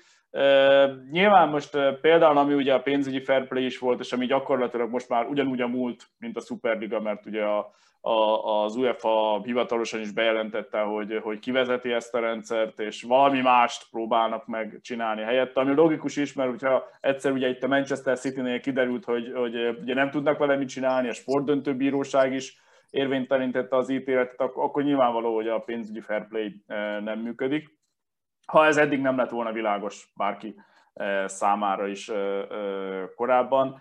Nyilván most például, ami ugye a pénzügyi fair play is volt, és ami gyakorlatilag most már ugyanúgy a múlt, mint a Superliga, mert ugye a, a, az UEFA hivatalosan is bejelentette, hogy, hogy kivezeti ezt a rendszert, és valami mást próbálnak meg csinálni helyette, ami logikus is, mert hogyha egyszer ugye itt a Manchester City-nél kiderült, hogy, hogy ugye nem tudnak vele mit csinálni, a sportdöntőbíróság is érvénytelenítette az ítéletet, akkor nyilvánvaló, hogy a pénzügyi fair play nem működik ha ez eddig nem lett volna világos bárki eh, számára is eh, eh, korábban.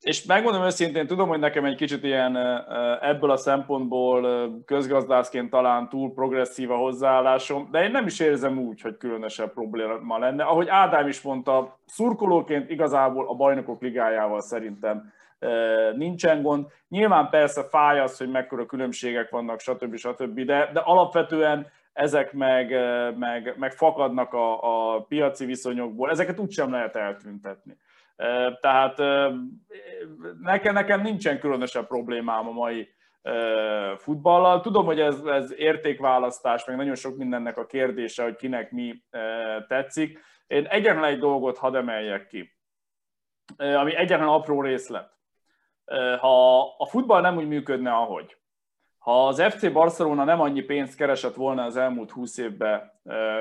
És megmondom őszintén, tudom, hogy nekem egy kicsit ilyen ebből a szempontból közgazdászként talán túl progresszív a hozzáállásom, de én nem is érzem úgy, hogy különösebb probléma lenne. Ahogy Ádám is mondta, szurkolóként igazából a bajnokok ligájával szerintem nincsen gond. Nyilván persze fáj az, hogy mekkora különbségek vannak, stb. stb. De, de alapvetően ezek meg, meg, meg fakadnak a, a piaci viszonyokból, ezeket úgysem lehet eltüntetni. Tehát nekem, nekem nincsen különösebb problémám a mai futballal. Tudom, hogy ez, ez értékválasztás, meg nagyon sok mindennek a kérdése, hogy kinek mi tetszik. Én egyetlen egy dolgot hadd emeljek ki, ami egyetlen apró részlet. Ha a futball nem úgy működne, ahogy, ha az FC Barcelona nem annyi pénzt keresett volna az elmúlt 20 évben,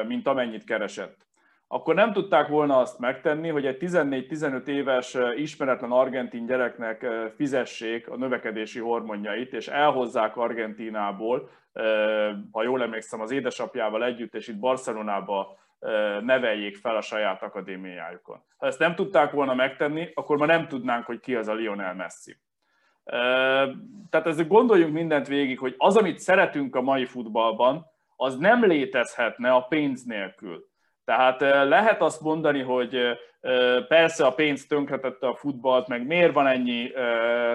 mint amennyit keresett, akkor nem tudták volna azt megtenni, hogy egy 14-15 éves ismeretlen argentin gyereknek fizessék a növekedési hormonjait, és elhozzák Argentinából, ha jól emlékszem, az édesapjával együtt, és itt Barcelonába neveljék fel a saját akadémiájukon. Ha ezt nem tudták volna megtenni, akkor ma nem tudnánk, hogy ki az a Lionel Messi. Tehát ezzel gondoljunk mindent végig, hogy az, amit szeretünk a mai futballban, az nem létezhetne a pénz nélkül. Tehát lehet azt mondani, hogy persze a pénz tönkretette a futballt, meg miért van ennyi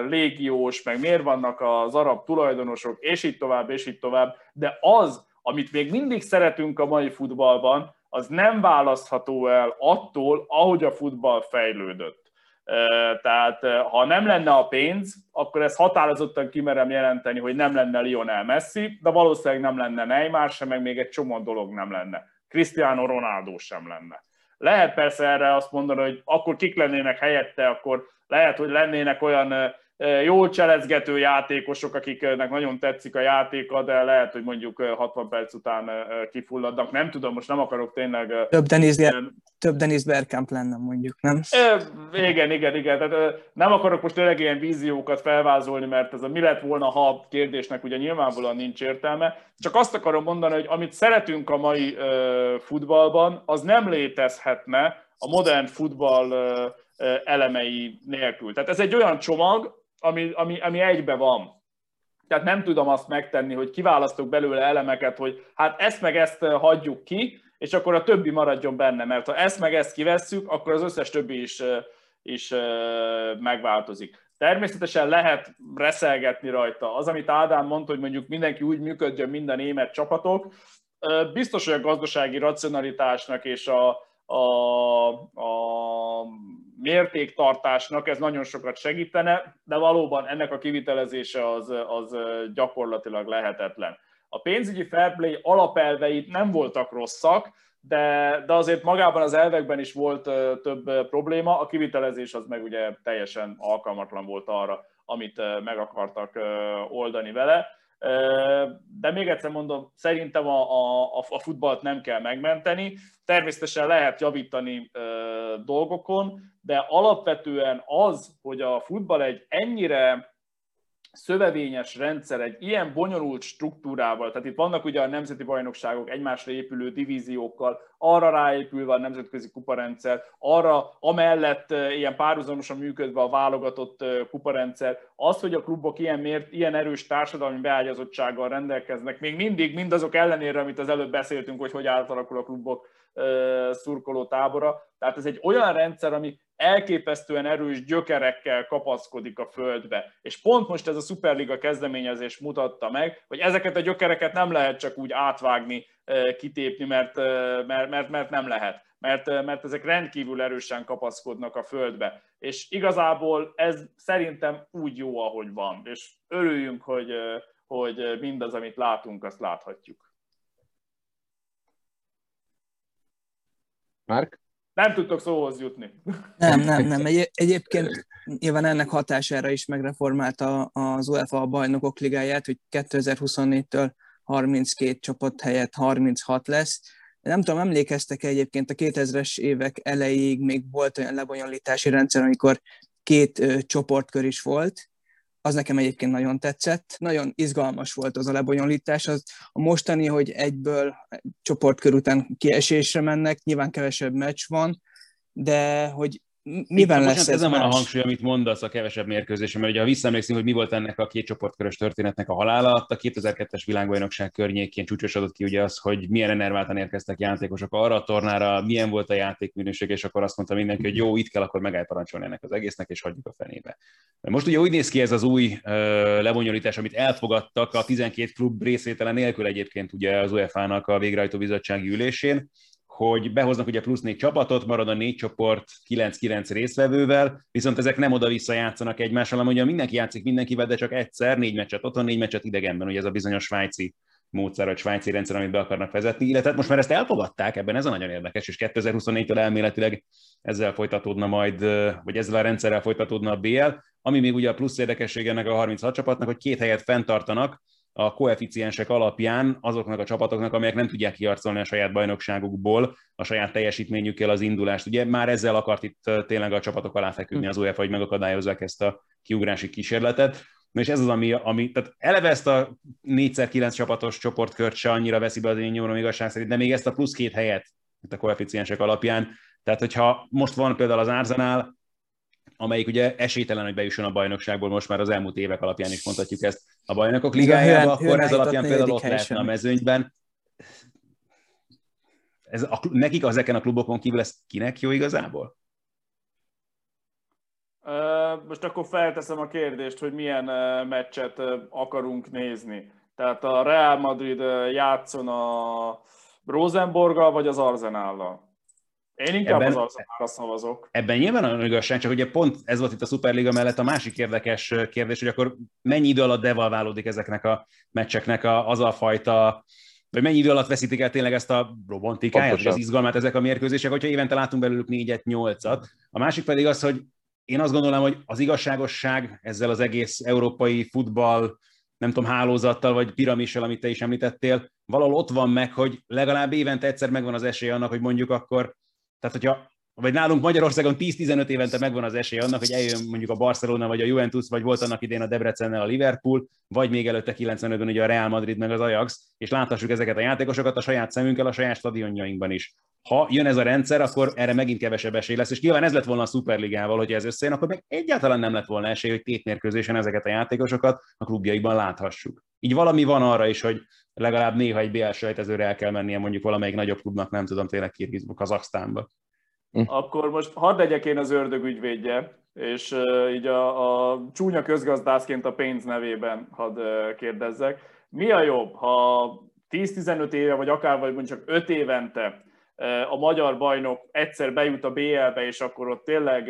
légiós, meg miért vannak az arab tulajdonosok, és így tovább, és így tovább, de az, amit még mindig szeretünk a mai futballban, az nem választható el attól, ahogy a futball fejlődött. Tehát ha nem lenne a pénz, akkor ezt határozottan kimerem jelenteni, hogy nem lenne Lionel Messi, de valószínűleg nem lenne Neymar sem, meg még egy csomó dolog nem lenne. Cristiano Ronaldo sem lenne. Lehet persze erre azt mondani, hogy akkor kik lennének helyette, akkor lehet, hogy lennének olyan jól cselezgető játékosok, akiknek nagyon tetszik a játéka, de lehet, hogy mondjuk 60 perc után kifulladnak. Nem tudom, most nem akarok tényleg... Több Denis, több Denis Bergkamp lenne mondjuk, nem? Igen, igen, igen. Tehát nem akarok most tényleg ilyen víziókat felvázolni, mert ez a mi lett volna, ha kérdésnek ugye nyilvánvalóan nincs értelme. Csak azt akarom mondani, hogy amit szeretünk a mai futballban, az nem létezhetne a modern futball elemei nélkül. Tehát ez egy olyan csomag, ami, ami, ami egybe van. Tehát nem tudom azt megtenni, hogy kiválasztok belőle elemeket, hogy hát ezt meg ezt hagyjuk ki, és akkor a többi maradjon benne, mert ha ezt meg ezt kivesszük, akkor az összes többi is, is megváltozik. Természetesen lehet reszelgetni rajta. Az, amit Ádám mondta, hogy mondjuk mindenki úgy működjön, mind a német csapatok, biztos, hogy a gazdasági racionalitásnak és a, a, a mértéktartásnak ez nagyon sokat segítene, de valóban ennek a kivitelezése az, az gyakorlatilag lehetetlen. A pénzügyi fair play alapelveit nem voltak rosszak, de, de azért magában az elvekben is volt több probléma, a kivitelezés az meg ugye teljesen alkalmatlan volt arra, amit meg akartak oldani vele. De még egyszer mondom, szerintem a, a, a futballt nem kell megmenteni. Természetesen lehet javítani dolgokon, de alapvetően az, hogy a futball egy ennyire szövevényes rendszer egy ilyen bonyolult struktúrával, tehát itt vannak ugye a nemzeti bajnokságok egymásra épülő divíziókkal, arra ráépülve a nemzetközi kuparendszer, arra amellett ilyen párhuzamosan működve a válogatott kuparendszer, az, hogy a klubok ilyen, mért, ilyen erős társadalmi beágyazottsággal rendelkeznek, még mindig mindazok ellenére, amit az előbb beszéltünk, hogy hogy átalakul a klubok szurkoló tábora. Tehát ez egy olyan rendszer, ami elképesztően erős gyökerekkel kapaszkodik a földbe. És pont most ez a Superliga kezdeményezés mutatta meg, hogy ezeket a gyökereket nem lehet csak úgy átvágni, kitépni, mert, mert, mert, mert nem lehet. Mert, mert ezek rendkívül erősen kapaszkodnak a földbe. És igazából ez szerintem úgy jó, ahogy van. És örüljünk, hogy, hogy mindaz, amit látunk, azt láthatjuk. Márk? Nem tudtok szóhoz jutni. (laughs) Nem, nem, nem. Egy, egyébként nyilván ennek hatására is megreformálta az UEFA a bajnokok ligáját, hogy 2024-től 32 csapat helyett 36 lesz. Nem tudom, emlékeztek -e egyébként a 2000-es évek elejéig még volt olyan lebonyolítási rendszer, amikor két ö, csoportkör is volt, az nekem egyébként nagyon tetszett. Nagyon izgalmas volt az a lebonyolítás. Az a mostani, hogy egyből csoportkör után kiesésre mennek, nyilván kevesebb meccs van, de hogy miben lesz ez ezen van a hangsúly, amit mondasz a kevesebb mérkőzésen, mert ugye ha visszaemlékszünk, hogy mi volt ennek a két csoportkörös történetnek a halála, a 2002-es világbajnokság környékén csúcsosodott ki ugye az, hogy milyen enerváltan érkeztek játékosok arra a tornára, milyen volt a játékminőség, és akkor azt mondta mindenki, hogy jó, itt kell akkor megáll parancsolni ennek az egésznek, és hagyjuk a fenébe. Most ugye úgy néz ki ez az új uh, lebonyolítás, amit elfogadtak a 12 klub részvétele nélkül egyébként ugye az UEFA-nak a végrehajtó bizottsági ülésén, hogy behoznak ugye plusz négy csapatot, marad a négy csoport 9-9 részvevővel, viszont ezek nem oda-vissza játszanak egymással, hanem ugye mindenki játszik mindenkivel, de csak egyszer, négy meccset otthon, négy meccset idegenben, ugye ez a bizonyos svájci módszer, vagy svájci rendszer, amit be akarnak vezetni, illetve most már ezt elfogadták, ebben ez a nagyon érdekes, és 2024-től elméletileg ezzel folytatódna majd, vagy ezzel a rendszerrel folytatódna a BL, ami még ugye a plusz érdekesség ennek a 36 csapatnak, hogy két helyet fenntartanak, a koeficiensek alapján azoknak a csapatoknak, amelyek nem tudják kiarcolni a saját bajnokságukból, a saját teljesítményükkel az indulást. Ugye már ezzel akart itt tényleg a csapatok alá feküdni az UEFA, hogy megakadályozzák ezt a kiugrási kísérletet. Na és ez az, ami, ami tehát eleve ezt a 4x9 csapatos csoportkört se annyira veszi be az én nyomom igazság szerint, de még ezt a plusz két helyet itt a koeficiensek alapján. Tehát, hogyha most van például az Arsenal, amelyik ugye esélytelen, hogy bejusson a bajnokságból, most már az elmúlt évek alapján is mondhatjuk ezt a bajnokok ligájába, akkor ez alapján például ott lehetne a mezőnyben. Ez a, nekik ezeken a klubokon kívül ez kinek jó igazából? Most akkor felteszem a kérdést, hogy milyen meccset akarunk nézni. Tehát a Real Madrid játszon a Rosenborgal vagy az Arzenállal? Én inkább ebben, az szavazok. Ebben nyilván a igazság, csak ugye pont ez volt itt a Superliga mellett a másik érdekes kérdés, hogy akkor mennyi idő alatt devalválódik ezeknek a meccseknek a, az a fajta vagy mennyi idő alatt veszítik el tényleg ezt a romantikáját, az izgalmát ezek a mérkőzések, hogyha évente látunk belőlük négyet, nyolcat. A másik pedig az, hogy én azt gondolom, hogy az igazságosság ezzel az egész európai futball, nem tudom, hálózattal, vagy piramissal, amit te is említettél, valahol ott van meg, hogy legalább évente egyszer megvan az esély annak, hogy mondjuk akkor tehát, hogyha vagy nálunk Magyarországon 10-15 évente megvan az esély annak, hogy eljön mondjuk a Barcelona, vagy a Juventus, vagy volt annak idén a Debrecennel a Liverpool, vagy még előtte 95-ben ugye a Real Madrid meg az Ajax, és láthassuk ezeket a játékosokat a saját szemünkkel, a saját stadionjainkban is. Ha jön ez a rendszer, akkor erre megint kevesebb esély lesz, és nyilván ez lett volna a Superligával, hogy ez összejön, akkor meg egyáltalán nem lett volna esély, hogy tétmérkőzésen ezeket a játékosokat a klubjaikban láthassuk. Így valami van arra is, hogy legalább néha egy BL sejtezőre el kell mennie mondjuk valamelyik nagyobb klubnak, nem tudom, tényleg Kirgizba, Kazaksztánba. Hm. Akkor most hadd legyek én az ördög ügyvédje, és így a, a csúnya közgazdászként a pénz nevében hadd kérdezzek. Mi a jobb, ha 10-15 éve, vagy akár vagy mondjuk csak 5 évente a magyar bajnok egyszer bejut a BL-be, és akkor ott tényleg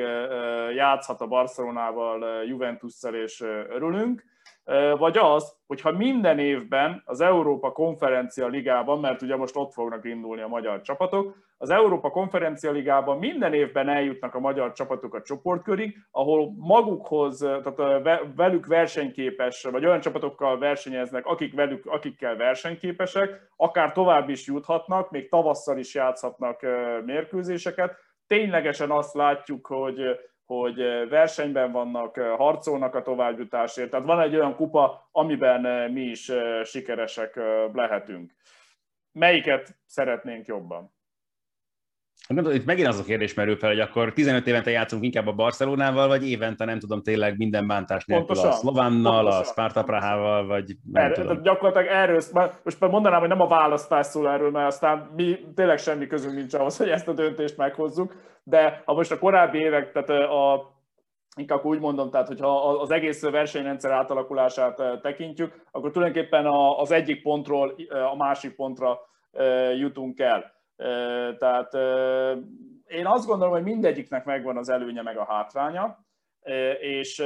játszhat a Barcelonával, Juventusszal, és örülünk, vagy az, hogyha minden évben az Európa Konferencia Ligában, mert ugye most ott fognak indulni a magyar csapatok, az Európa Konferencia Ligában minden évben eljutnak a magyar csapatok a csoportkörig, ahol magukhoz, tehát velük versenyképes, vagy olyan csapatokkal versenyeznek, akik velük, akikkel versenyképesek, akár tovább is juthatnak, még tavasszal is játszhatnak mérkőzéseket. Ténylegesen azt látjuk, hogy hogy versenyben vannak, harcolnak a továbbjutásért. Tehát van egy olyan kupa, amiben mi is sikeresek lehetünk. Melyiket szeretnénk jobban? Nem tudom, itt megint az a kérdés merül fel, hogy akkor 15 évente játszunk inkább a Barcelonával, vagy évente nem tudom tényleg minden bántás nélkül Pontosan. a Szlovánnal, Pontosan. a Sparta Prahával, vagy nem Erre, tudom. Gyakorlatilag erről, most már mondanám, hogy nem a választás szól erről, mert aztán mi tényleg semmi közünk nincs ahhoz, hogy ezt a döntést meghozzuk, de ha most a korábbi évek, tehát a inkább úgy mondom, tehát hogyha az egész versenyrendszer átalakulását tekintjük, akkor tulajdonképpen az egyik pontról a másik pontra jutunk el. Tehát én azt gondolom, hogy mindegyiknek megvan az előnye meg a hátránya, és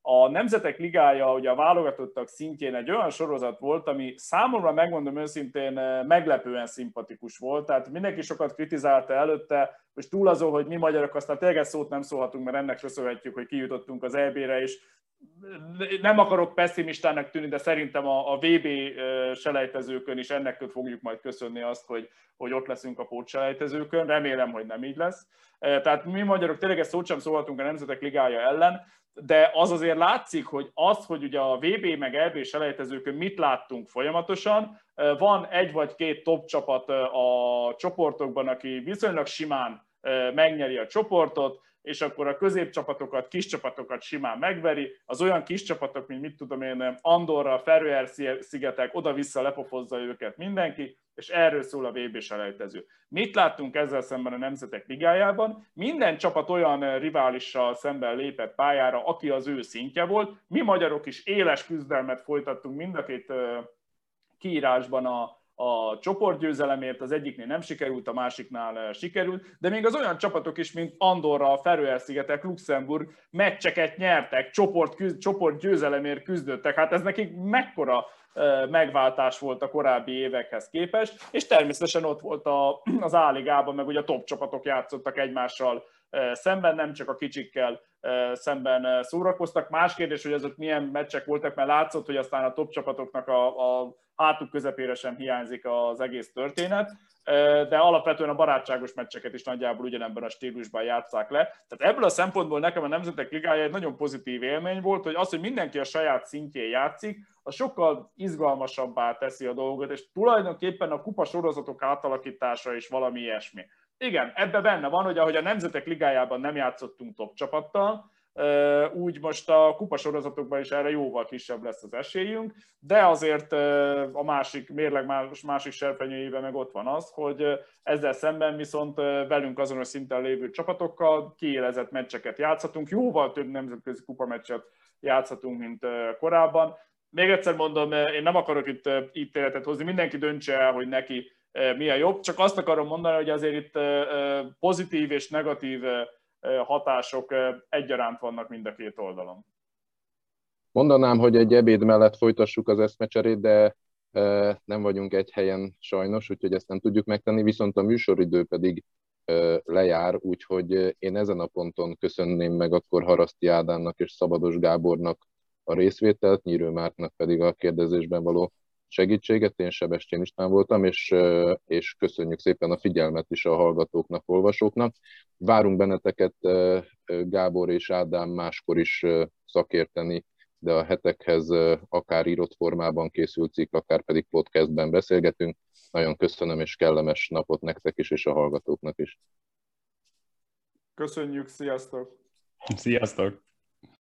a Nemzetek Ligája, ugye a válogatottak szintjén egy olyan sorozat volt, ami számomra, megmondom őszintén, meglepően szimpatikus volt. Tehát mindenki sokat kritizálta előtte, és túl azon, hogy mi magyarok aztán tényleg szót nem szólhatunk, mert ennek köszönhetjük, hogy kijutottunk az EB-re, és nem akarok pessimistának tűnni, de szerintem a, a VB selejtezőkön is ennek fogjuk majd köszönni azt, hogy, hogy ott leszünk a pótselejtezőkön. Remélem, hogy nem így lesz. Tehát mi magyarok tényleg ezt szót sem szólhatunk a Nemzetek Ligája ellen, de az azért látszik, hogy az, hogy ugye a VB meg EB selejtezőkön mit láttunk folyamatosan, van egy vagy két top csapat a csoportokban, aki viszonylag simán megnyeri a csoportot, és akkor a középcsapatokat, kis csapatokat simán megveri, az olyan kis csapatok, mint mit tudom én, Andorra, Feröer szigetek, oda-vissza lepofozza őket mindenki, és erről szól a VB selejtező. Mit láttunk ezzel szemben a Nemzetek Ligájában? Minden csapat olyan riválissal szemben lépett pályára, aki az ő szintje volt. Mi magyarok is éles küzdelmet folytattunk mind a két kiírásban a, a csoportgyőzelemért, az egyiknél nem sikerült, a másiknál eh, sikerült, de még az olyan csapatok is, mint Andorra, Feröer-szigetek, Luxemburg meccseket nyertek, csoport, küzd, csoportgyőzelemért küzdöttek. Hát ez nekik mekkora eh, megváltás volt a korábbi évekhez képest, és természetesen ott volt a, az áligában, meg ugye a top csapatok játszottak egymással eh, szemben, nem csak a kicsikkel szemben szórakoztak. Más kérdés, hogy azok milyen meccsek voltak, mert látszott, hogy aztán a top csapatoknak a, a hátuk közepére sem hiányzik az egész történet, de alapvetően a barátságos meccseket is nagyjából ugyanebben a stílusban játszák le. Tehát ebből a szempontból nekem a Nemzetek Ligája egy nagyon pozitív élmény volt, hogy az, hogy mindenki a saját szintjén játszik, az sokkal izgalmasabbá teszi a dolgot, és tulajdonképpen a kupa sorozatok átalakítása is valami ilyesmi. Igen, ebbe benne van, hogy ahogy a Nemzetek Ligájában nem játszottunk top csapattal, úgy most a kupasorozatokban is erre jóval kisebb lesz az esélyünk, de azért a másik mérleg más, másik serpenyőjében meg ott van az, hogy ezzel szemben viszont velünk azonos szinten lévő csapatokkal kiélezett meccseket játszhatunk, jóval több nemzetközi kupameccset játszhatunk, mint korábban. Még egyszer mondom, én nem akarok itt ítéletet hozni, mindenki döntse el, hogy neki mi a jobb, csak azt akarom mondani, hogy azért itt pozitív és negatív hatások egyaránt vannak mind a két oldalon. Mondanám, hogy egy ebéd mellett folytassuk az eszmecserét, de nem vagyunk egy helyen sajnos, úgyhogy ezt nem tudjuk megtenni, viszont a műsoridő pedig lejár, úgyhogy én ezen a ponton köszönném meg akkor Haraszti Ádámnak és Szabados Gábornak a részvételt, Nyírő Márknak pedig a kérdezésben való segítséget. Én Sebestyén István voltam, és, és köszönjük szépen a figyelmet is a hallgatóknak, olvasóknak. Várunk benneteket Gábor és Ádám máskor is szakérteni, de a hetekhez akár írott formában készült cikk, akár pedig podcastben beszélgetünk. Nagyon köszönöm, és kellemes napot nektek is, és a hallgatóknak is. Köszönjük, sziasztok! Sziasztok!